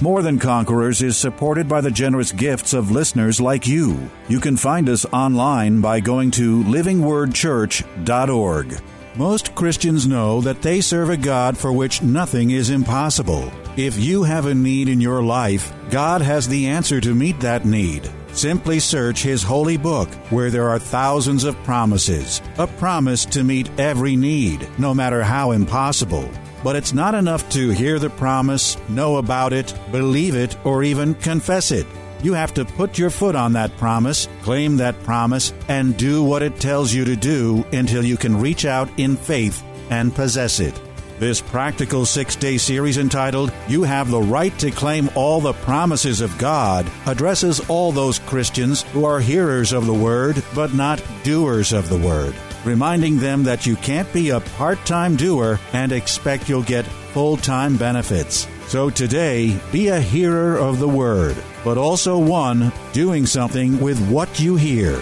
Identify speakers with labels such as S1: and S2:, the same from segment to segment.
S1: More Than Conquerors is supported by the generous gifts of listeners like you. You can find us online by going to livingwordchurch.org. Most Christians know that they serve a God for which nothing is impossible. If you have a need in your life, God has the answer to meet that need. Simply search His holy book, where there are thousands of promises. A promise to meet every need, no matter how impossible. But it's not enough to hear the promise, know about it, believe it, or even confess it. You have to put your foot on that promise, claim that promise, and do what it tells you to do until you can reach out in faith and possess it. This practical six day series entitled You Have the Right to Claim All the Promises of God addresses all those Christians who are hearers of the Word but not doers of the Word reminding them that you can't be a part time doer and expect you'll get full time benefits. So today, be a hearer of the word, but also one doing something with what you hear.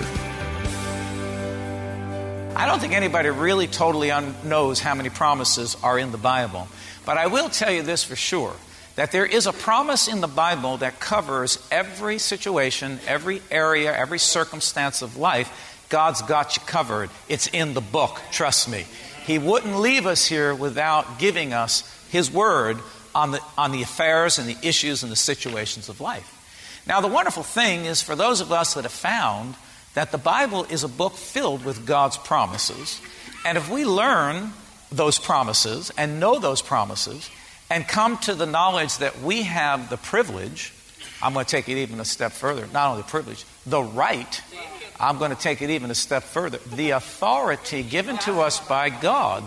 S2: I don't think anybody really totally un- knows how many promises are in the Bible, but I will tell you this for sure that there is a promise in the Bible that covers every situation, every area, every circumstance of life God's got you covered. It's in the book, trust me. He wouldn't leave us here without giving us His word on the, on the affairs and the issues and the situations of life. Now, the wonderful thing is for those of us that have found that the Bible is a book filled with God's promises, and if we learn those promises and know those promises and come to the knowledge that we have the privilege, I'm going to take it even a step further, not only the privilege, the right I'm going to take it even a step further. The authority given to us by God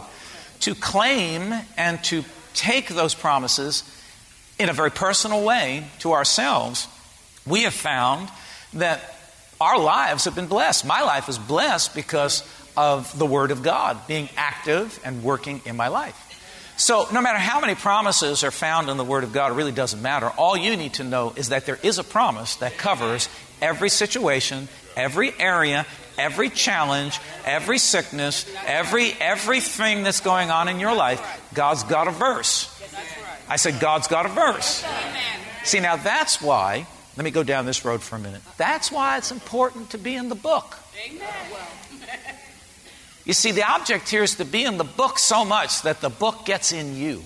S2: to claim and to take those promises in a very personal way to ourselves, we have found that our lives have been blessed. My life is blessed because of the Word of God being active and working in my life. So, no matter how many promises are found in the Word of God, it really doesn't matter. All you need to know is that there is a promise that covers every situation, every area, every challenge, every sickness, every everything that's going on in your life, God's got a verse. I said God's got a verse. See, now that's why, let me go down this road for a minute. That's why it's important to be in the book. You see, the object here is to be in the book so much that the book gets in you.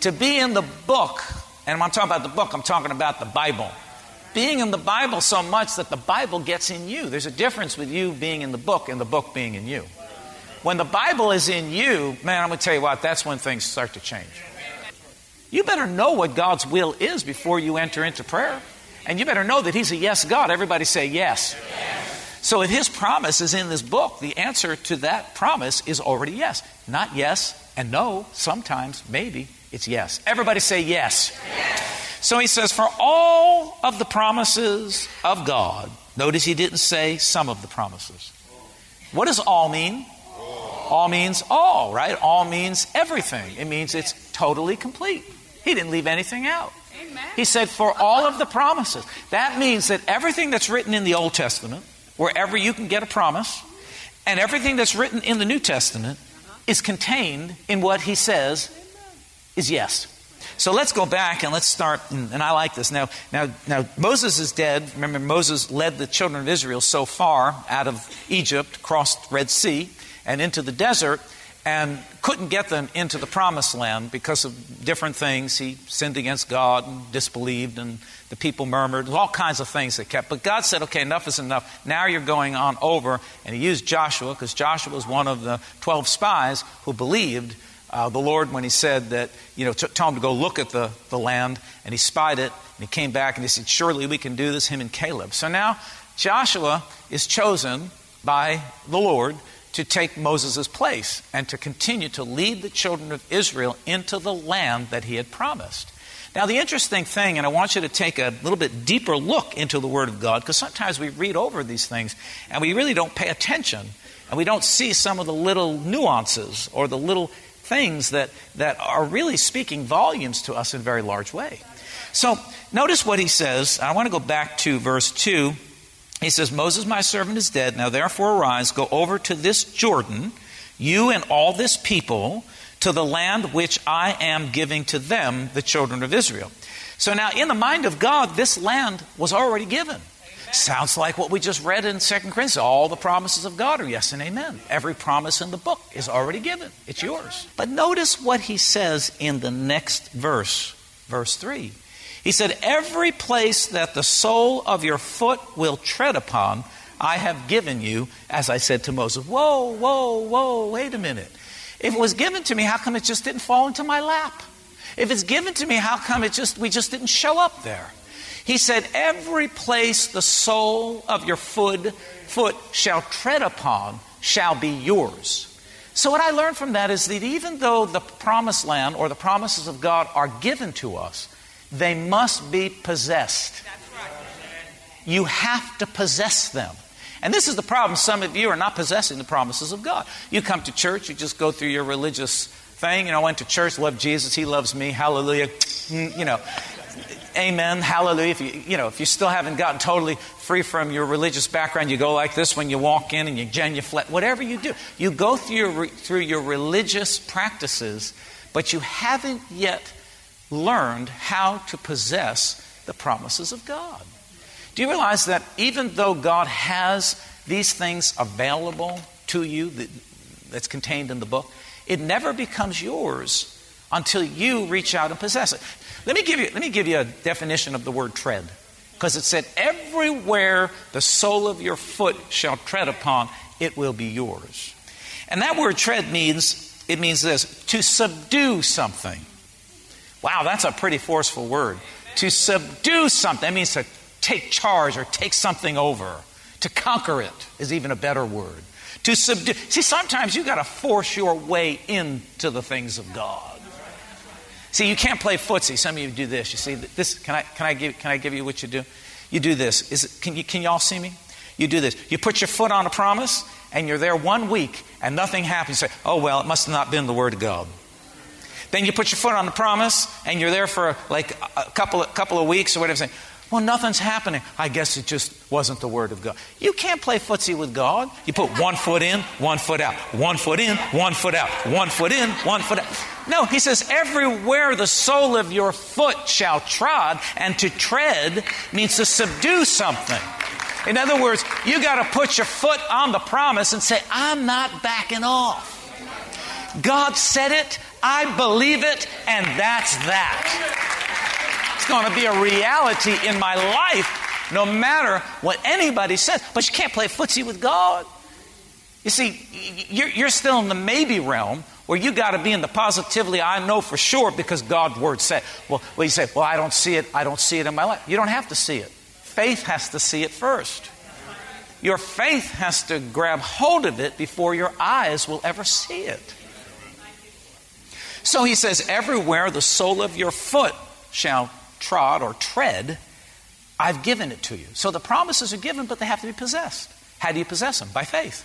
S2: To be in the book, and when I'm talking about the book, I'm talking about the Bible being in the Bible so much that the Bible gets in you. There's a difference with you being in the book and the book being in you. When the Bible is in you, man, I'm going to tell you what, that's when things start to change. You better know what God's will is before you enter into prayer. And you better know that He's a yes God. Everybody say yes. yes. So if His promise is in this book, the answer to that promise is already yes. Not yes and no, sometimes, maybe, it's yes. Everybody say yes. yes. So he says, For all of the promises of God, notice he didn't say some of the promises. What does all mean? All means all, right? All means everything. It means it's totally complete. He didn't leave anything out. He said, For all of the promises. That means that everything that's written in the Old Testament, wherever you can get a promise, and everything that's written in the New Testament is contained in what he says is yes. So let's go back and let's start, and, I like this. Now, now, now, Moses is dead. Remember, Moses led the children of Israel so far out of Egypt, crossed Red Sea, and into the desert, and couldn't get them into the promised land because of different things. He sinned against God and disbelieved, and the people murmured. All kinds of things that kept. But God said, okay, enough is enough. Now you're going on over. And he used Joshua, because Joshua was one of the 12 spies who believed uh, the Lord when he said that, you know, t- tell him to go look at the, the land, and he spied it, and he came back and he said, Surely we can do this, him and Caleb. So now Joshua is chosen by the Lord to take Moses' place and to continue to lead the children of Israel into the land that he had promised. Now, the interesting thing, and I want you to take a little bit deeper look into the Word of God, because sometimes we read over these things and we really don't pay attention and we don't see some of the little nuances or the little things that, that are really speaking volumes to us in a very large way. So, notice what he says. I want to go back to verse 2. He says, Moses, my servant, is dead. Now, therefore, arise, go over to this Jordan, you and all this people to the land which I am giving to them, the children of Israel. So now, in the mind of God, this land was already given. Sounds like what we just read in 2 Corinthians. All the promises of God are yes and amen. Every promise in the book is already given. It's yours. But notice what he says in the next verse, verse 3. He said, Every place that the sole of your foot will tread upon, I have given you, as I said to Moses. Whoa, whoa, whoa, wait a minute. If it was given to me, how come it just didn't fall into my lap? If it's given to me, how come it just we just didn't show up there? He said, Every place the sole of your foot, foot shall tread upon shall be yours. So, what I learned from that is that even though the promised land or the promises of God are given to us, they must be possessed. You have to possess them. And this is the problem. Some of you are not possessing the promises of God. You come to church, you just go through your religious thing. You know, I went to church, love Jesus, He loves me, hallelujah. You know, amen, hallelujah. If you, you know, if you still haven't gotten totally free from your religious background, you go like this when you walk in and you genuflect. Whatever you do, you go through your, through your religious practices, but you haven't yet learned how to possess the promises of God. Do you realize that even though God has these things available to you that, that's contained in the book, it never becomes yours until you reach out and possess it. Let me give you, let me give you a definition of the word tread. Because it said, everywhere the sole of your foot shall tread upon, it will be yours. And that word tread means, it means this, to subdue something. Wow, that's a pretty forceful word. To subdue something, that means to take charge or take something over. To conquer it is even a better word. To subdue. See, sometimes you got to force your way into the things of God. See, you can't play footsie. Some of you do this. You see, this. Can I? Can I give? Can I give you what you do? You do this. Is can you? Can y'all see me? You do this. You put your foot on a promise, and you're there one week, and nothing happens. You say, "Oh well, it must have not been the word of God." Then you put your foot on the promise, and you're there for like a couple of, couple of weeks or whatever. Saying, well, nothing's happening. I guess it just wasn't the Word of God. You can't play footsie with God. You put one foot in, one foot out, one foot in, one foot out, one foot in, one foot out. No, he says, everywhere the sole of your foot shall trod, and to tread means to subdue something. In other words, you got to put your foot on the promise and say, I'm not backing off. God said it, I believe it, and that's that. It's going to be a reality in my life no matter what anybody says. But you can't play footsie with God. You see, you're, still in the maybe realm where you got to be in the positively, I know for sure because God's word said. Well, well, you say, well, I don't see it. I don't see it in my life. You don't have to see it. Faith has to see it first. Your faith has to grab hold of it before your eyes will ever see it. So he says, everywhere the sole of your foot shall trod or tread, I've given it to you. So the promises are given, but they have to be possessed. How do you possess them? By faith.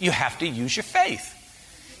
S2: You have to use your faith.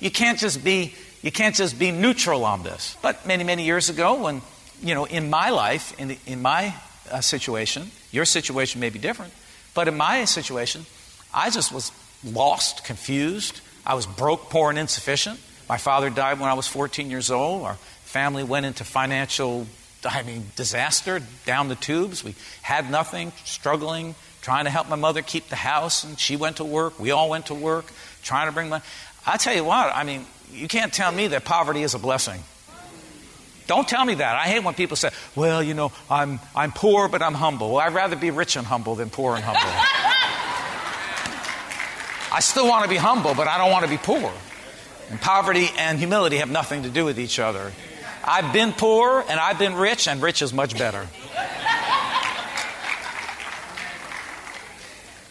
S2: You can't just be you can't just be neutral on this. But many many years ago, when you know, in my life, in the, in my uh, situation, your situation may be different, but in my situation, I just was lost, confused. I was broke, poor, and insufficient. My father died when I was 14 years old. Our family went into financial I mean, disaster down the tubes. We had nothing, struggling, trying to help my mother keep the house, and she went to work. We all went to work, trying to bring money. I tell you what, I mean, you can't tell me that poverty is a blessing. Don't tell me that. I hate when people say, well, you know, I'm, I'm poor, but I'm humble. Well, I'd rather be rich and humble than poor and humble. I still want to be humble, but I don't want to be poor. And poverty and humility have nothing to do with each other. I've been poor and I've been rich, and rich is much better.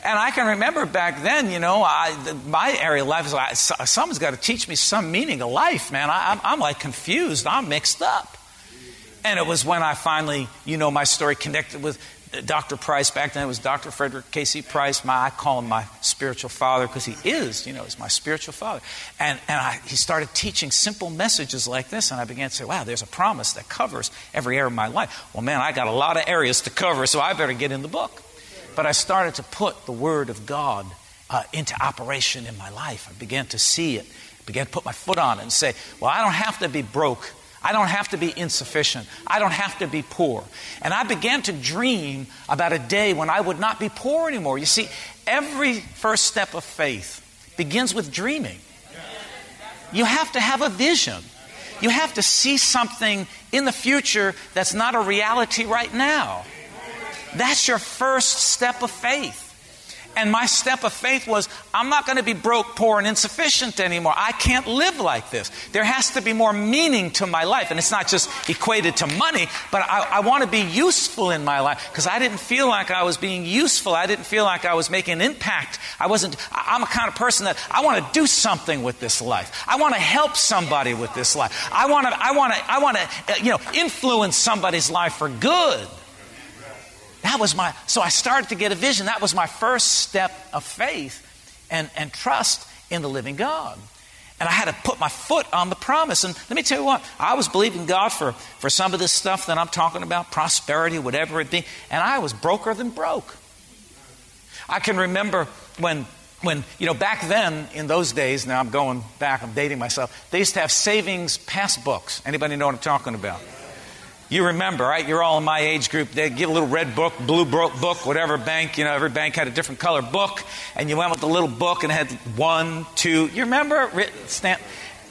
S2: And I can remember back then, you know, I, my area of life is like, someone's got to teach me some meaning of life, man. I, I'm, I'm like confused. I'm mixed up. And it was when I finally, you know, my story connected with Dr. Price. Back then it was Dr. Frederick K.C. Price. My, I call him my spiritual father because he is, you know, he's my spiritual father. And, and I, he started teaching simple messages like this. And I began to say, wow, there's a promise that covers every area of my life. Well, man, I got a lot of areas to cover, so I better get in the book. But I started to put the Word of God uh, into operation in my life. I began to see it, I began to put my foot on it and say, well, I don't have to be broke. I don't have to be insufficient. I don't have to be poor. And I began to dream about a day when I would not be poor anymore. You see, every first step of faith begins with dreaming. You have to have a vision. You have to see something in the future that's not a reality right now. That's your first step of faith. And my step of faith was I'm not going to be broke, poor, and insufficient anymore. I can't live like this. There has to be more meaning to my life. And it's not just equated to money, but I, I want to be useful in my life because I didn't feel like I was being useful. I didn't feel like I was making an impact. I wasn't, I'm a kind of person that I want to do something with this life. I want to help somebody with this life. I want to, I want to, I want to, you know, influence somebody's life for good. That was my, so I started to get a vision. That was my first step of faith and, and trust in the living God. And I had to put my foot on the promise. And let me tell you what, I was believing God for, for some of this stuff that I'm talking about, prosperity, whatever it be, and I was broker than broke. I can remember when when you know back then in those days now i'm going back i'm dating myself they used to have savings passbooks anybody know what i'm talking about you remember, right? You're all in my age group. They give a little red book, blue book, whatever bank, you know, every bank had a different color book, and you went with the little book and it had one, two. You remember? Written, stamp,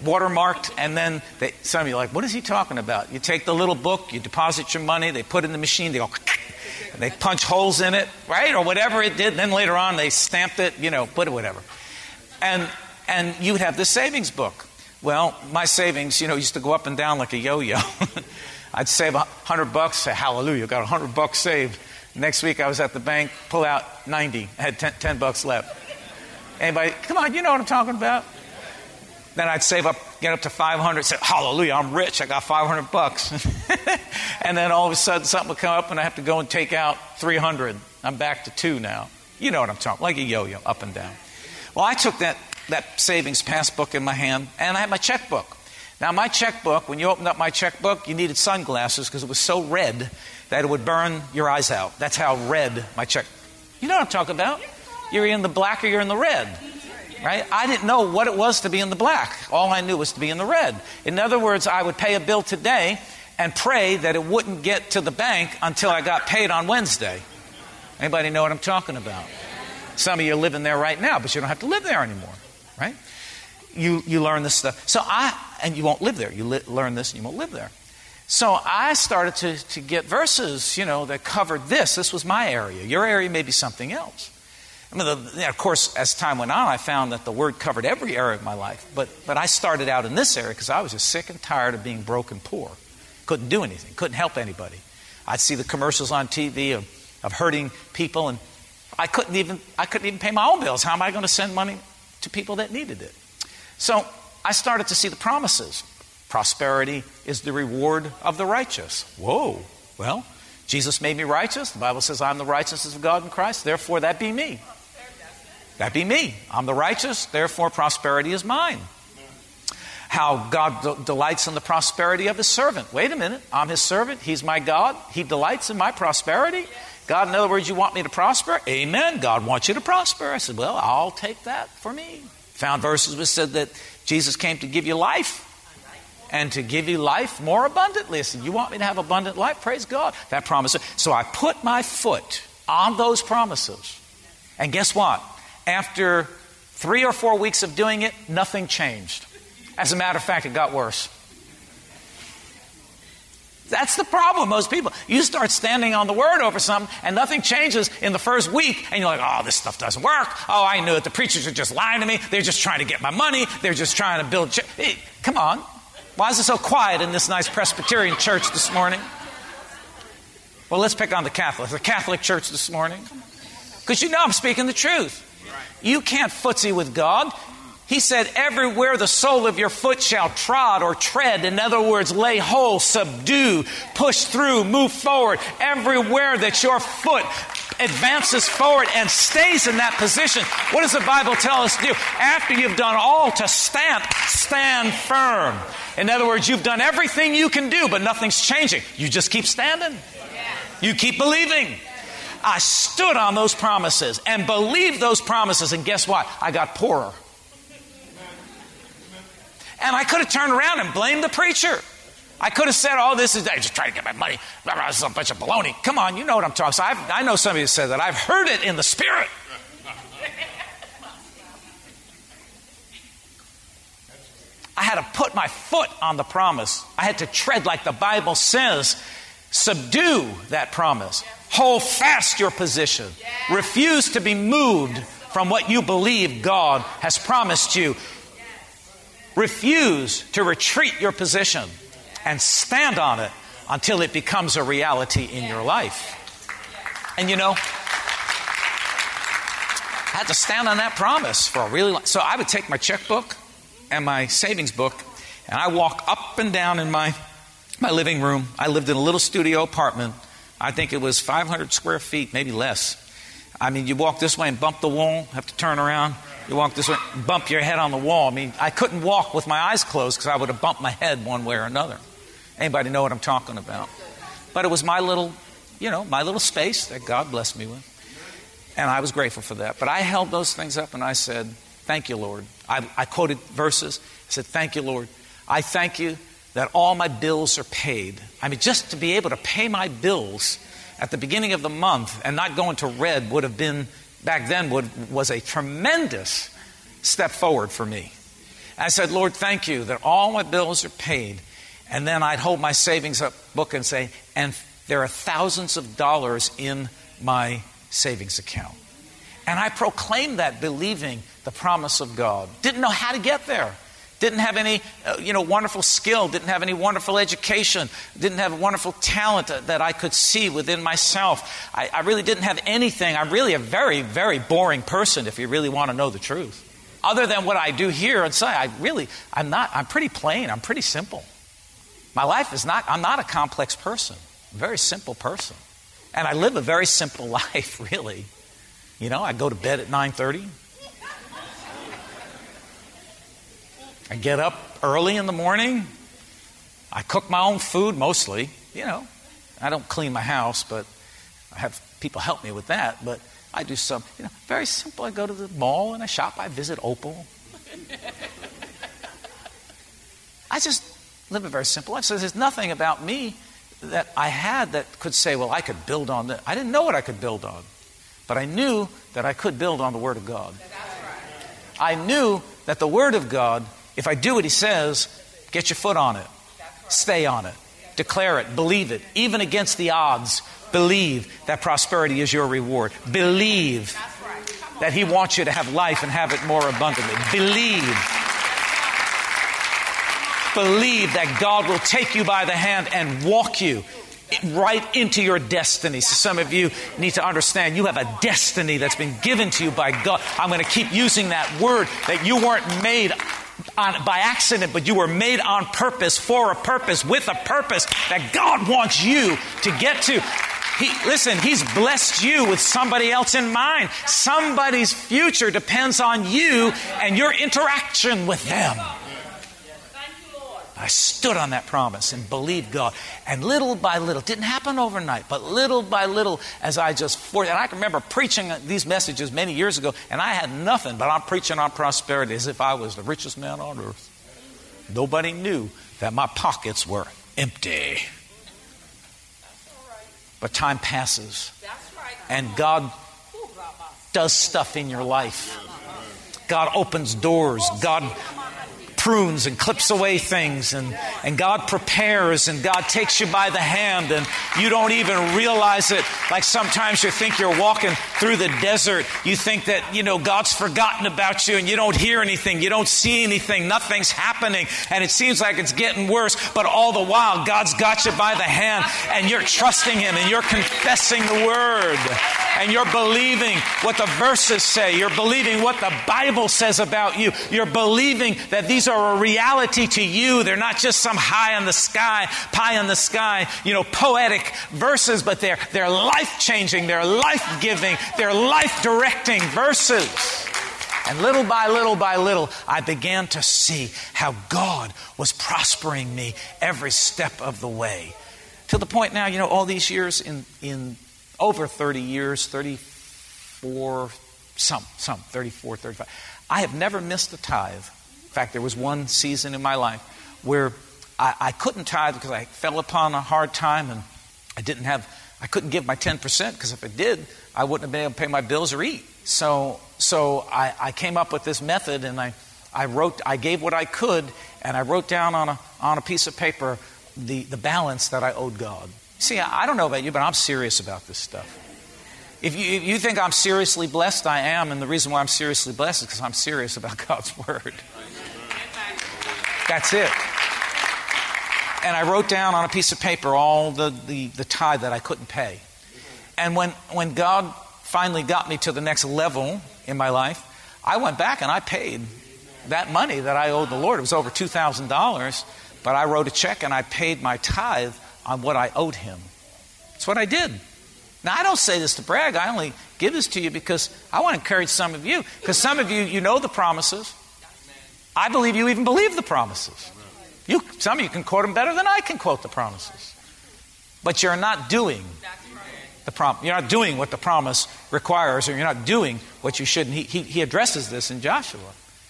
S2: watermarked, and then they, some of you are like, what is he talking about? You take the little book, you deposit your money, they put it in the machine, they go, and they punch holes in it, right? Or whatever it did. Then later on, they stamped it, you know, put it, whatever. And, and you'd have the savings book. Well, my savings, you know, used to go up and down like a yo yo. I'd save a hundred bucks, say hallelujah, got a hundred bucks saved. Next week I was at the bank, pull out 90, I had 10, 10 bucks left. Anybody, come on, you know what I'm talking about. Then I'd save up, get up to 500, say, hallelujah, I'm rich, I got 500 bucks. and then all of a sudden something would come up and I have to go and take out 300. I'm back to two now. You know what I'm talking like a yo-yo, up and down. Well, I took that, that savings passbook in my hand and I had my checkbook. Now, my checkbook, when you opened up my checkbook, you needed sunglasses because it was so red that it would burn your eyes out. That's how red my check. You know what I'm talking about? You're in the black or you're in the red. Right? I didn't know what it was to be in the black. All I knew was to be in the red. In other words, I would pay a bill today and pray that it wouldn't get to the bank until I got paid on Wednesday. Anybody know what I'm talking about? Some of you are living there right now, but you don't have to live there anymore, right? you, you learn this stuff. So I, and you won't live there. You li- learn this and you won't live there. So I started to, to get verses, you know, that covered this. This was my area. Your area may be something else. I mean, the, of course, as time went on, I found that the word covered every area of my life. But, but I started out in this area because I was just sick and tired of being broke and poor. Couldn't do anything, couldn't help anybody. I'd see the commercials on TV of, of hurting people, and I couldn't, even, I couldn't even pay my own bills. How am I going to send money to people that needed it? So I started to see the promises. Prosperity is the reward of the righteous. Whoa. Well, Jesus made me righteous. The Bible says I'm the righteousness of God in Christ. Therefore, that be me. That be me. I'm the righteous. Therefore, prosperity is mine. How God delights in the prosperity of his servant. Wait a minute. I'm his servant. He's my God. He delights in my prosperity. God, in other words, you want me to prosper? Amen. God wants you to prosper. I said, Well, I'll take that for me. Found verses which said that Jesus came to give you life and to give you life more abundantly. I said, You want me to have abundant life? Praise God. That promise. So I put my foot on those promises. And guess what? After three or four weeks of doing it, nothing changed. As a matter of fact, it got worse. That's the problem, most people. You start standing on the word over something and nothing changes in the first week, and you're like, oh, this stuff doesn't work. Oh, I knew it. The preachers are just lying to me. They're just trying to get my money. They're just trying to build. Ch- hey, come on. Why is it so quiet in this nice Presbyterian church this morning? Well, let's pick on the Catholic, the Catholic church this morning. Because you know I'm speaking the truth. You can't footsie with God. He said, Everywhere the sole of your foot shall trod or tread, in other words, lay hold, subdue, push through, move forward, everywhere that your foot advances forward and stays in that position, what does the Bible tell us to do? After you've done all to stand, stand firm. In other words, you've done everything you can do, but nothing's changing. You just keep standing. You keep believing. I stood on those promises and believed those promises, and guess what? I got poorer. And I could have turned around and blamed the preacher. I could have said, "Oh, this is I just trying to get my money." This is a bunch of baloney. Come on, you know what I'm talking. So I've, I know somebody who said that. I've heard it in the spirit. I had to put my foot on the promise. I had to tread like the Bible says. Subdue that promise. Hold fast your position. Refuse to be moved from what you believe God has promised you. Refuse to retreat your position and stand on it until it becomes a reality in your life. And you know, I had to stand on that promise for a really long So I would take my checkbook and my savings book and I walk up and down in my my living room. I lived in a little studio apartment. I think it was 500 square feet, maybe less. I mean, you walk this way and bump the wall, have to turn around. You walk this way, bump your head on the wall. I mean, I couldn't walk with my eyes closed because I would have bumped my head one way or another. Anybody know what I'm talking about? But it was my little, you know, my little space that God blessed me with. And I was grateful for that. But I held those things up and I said, Thank you, Lord. I, I quoted verses. I said, Thank you, Lord. I thank you that all my bills are paid. I mean, just to be able to pay my bills at the beginning of the month and not go into red would have been, back then, would, was a tremendous step forward for me. I said, Lord, thank you that all my bills are paid. And then I'd hold my savings up book and say, and there are thousands of dollars in my savings account. And I proclaimed that believing the promise of God. Didn't know how to get there didn't have any uh, you know wonderful skill didn't have any wonderful education didn't have a wonderful talent that i could see within myself. I, I, really didn't have anything. I'm really a very very boring person if you really want to know the truth. Other than what i do here and say i really i'm not i'm pretty plain. I'm pretty simple. My life is not i'm not a complex person. A very simple person. And i live a very simple life really. You know i go to bed at 9.30 I get up early in the morning. I cook my own food mostly. You know, I don't clean my house, but I have people help me with that. But I do some, you know, very simple. I go to the mall and I shop. I visit Opal. I just live a very simple life. So there's nothing about me that I had that could say, well, I could build on that. I didn't know what I could build on, but I knew that I could build on the Word of God. I knew that the Word of God if I do what he says, get your foot on it, stay on it, declare it, believe it, even against the odds. Believe that prosperity is your reward. Believe that he wants you to have life and have it more abundantly. Believe. Believe that God will take you by the hand and walk you right into your destiny. So some of you need to understand you have a destiny that's been given to you by God. I'm going to keep using that word that you weren't made on, by accident, but you were made on purpose, for a purpose, with a purpose that God wants you to get to. He, listen, He's blessed you with somebody else in mind. Somebody's future depends on you and your interaction with them. I stood on that promise and believed God. And little by little, didn't happen overnight, but little by little, as I just forced, and I can remember preaching these messages many years ago, and I had nothing, but I'm preaching on prosperity as if I was the richest man on earth. Nobody knew that my pockets were empty. But time passes, and God does stuff in your life. God opens doors. God prunes and clips away things, and, and God prepares, and God takes you by the hand, and you don't even realize it. Like sometimes you think you're walking through the desert, you think that, you know, God's forgotten about you, and you don't hear anything, you don't see anything, nothing's happening, and it seems like it's getting worse, but all the while, God's got you by the hand, and you're trusting Him, and you're confessing the Word, and you're believing what the verses say, you're believing what the Bible says about you, you're believing that these are a reality to you. They're not just some high in the sky, pie in the sky, you know, poetic verses, but they're, they're life changing, they're life giving, they're life directing verses. And little by little by little, I began to see how God was prospering me every step of the way. To the point now, you know, all these years, in, in over 30 years, 34, some, some, 34, 35, I have never missed a tithe. In fact, there was one season in my life where I, I couldn't tithe because I fell upon a hard time and I didn't have, I couldn't give my 10% because if I did, I wouldn't have been able to pay my bills or eat. So, so I, I came up with this method and I, I wrote, I gave what I could and I wrote down on a, on a piece of paper the, the balance that I owed God. See, I, don't know about you, but I'm serious about this stuff. If you, if you think I'm seriously blessed, I am, and the reason why I'm seriously blessed is because I'm serious about God's Word. That's it. And I wrote down on a piece of paper all the, the, the tithe that I couldn't pay. And when, when God finally got me to the next level in my life, I went back and I paid that money that I owed the Lord. It was over $2,000, but I wrote a check and I paid my tithe on what I owed Him. That's what I did. Now, I don't say this to brag. I only give this to you because I want to encourage some of you. Because some of you, you know the promises. I believe you even believe the promises. You, some of you can quote them better than I can quote the promises. But you're not doing the prom- You're not doing what the promise requires, or you're not doing what you should. And he, he, he addresses this in Joshua.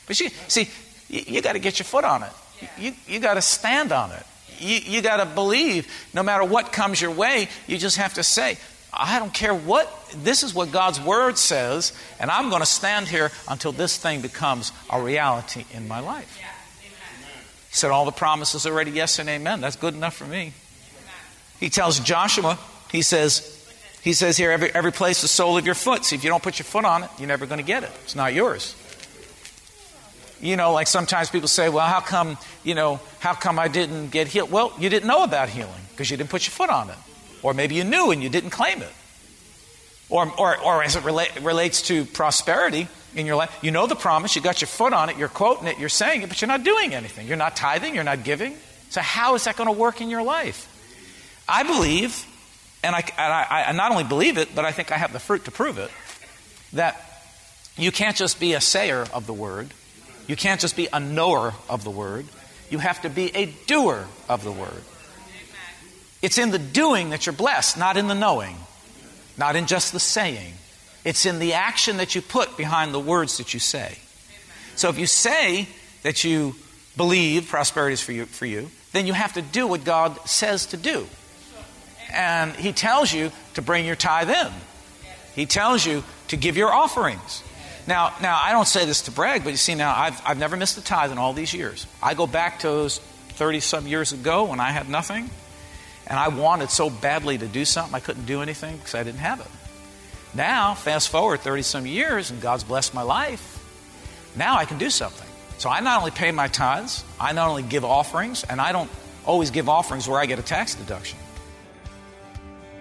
S2: But you, see, you, you got to get your foot on it. You, you got to stand on it. You, you got to believe no matter what comes your way, you just have to say, I don't care what, this is what God's Word says, and I'm going to stand here until this thing becomes a reality in my life. He said, All the promises already yes and amen. That's good enough for me. He tells Joshua, he says, he says here, every, every place the sole of your foot. See, if you don't put your foot on it, you're never going to get it. It's not yours. You know, like sometimes people say, well, how come, you know, how come I didn't get healed? Well, you didn't know about healing because you didn't put your foot on it. Or maybe you knew and you didn't claim it. Or, or, or as it rela- relates to prosperity in your life, you know the promise, you got your foot on it, you're quoting it, you're saying it, but you're not doing anything. You're not tithing, you're not giving. So, how is that going to work in your life? I believe, and I, and I, I not only believe it, but I think I have the fruit to prove it, that you can't just be a sayer of the word, you can't just be a knower of the word, you have to be a doer of the word. It's in the doing that you're blessed, not in the knowing, not in just the saying. It's in the action that you put behind the words that you say. So if you say that you believe prosperity is for you, for you, then you have to do what God says to do. And He tells you to bring your tithe in. He tells you to give your offerings. Now, now I don't say this to brag, but you see, now I've, I've never missed a tithe in all these years. I go back to those 30 some years ago when I had nothing. And I wanted so badly to do something, I couldn't do anything because I didn't have it. Now, fast forward 30 some years, and God's blessed my life. Now I can do something. So I not only pay my tithes, I not only give offerings, and I don't always give offerings where I get a tax deduction.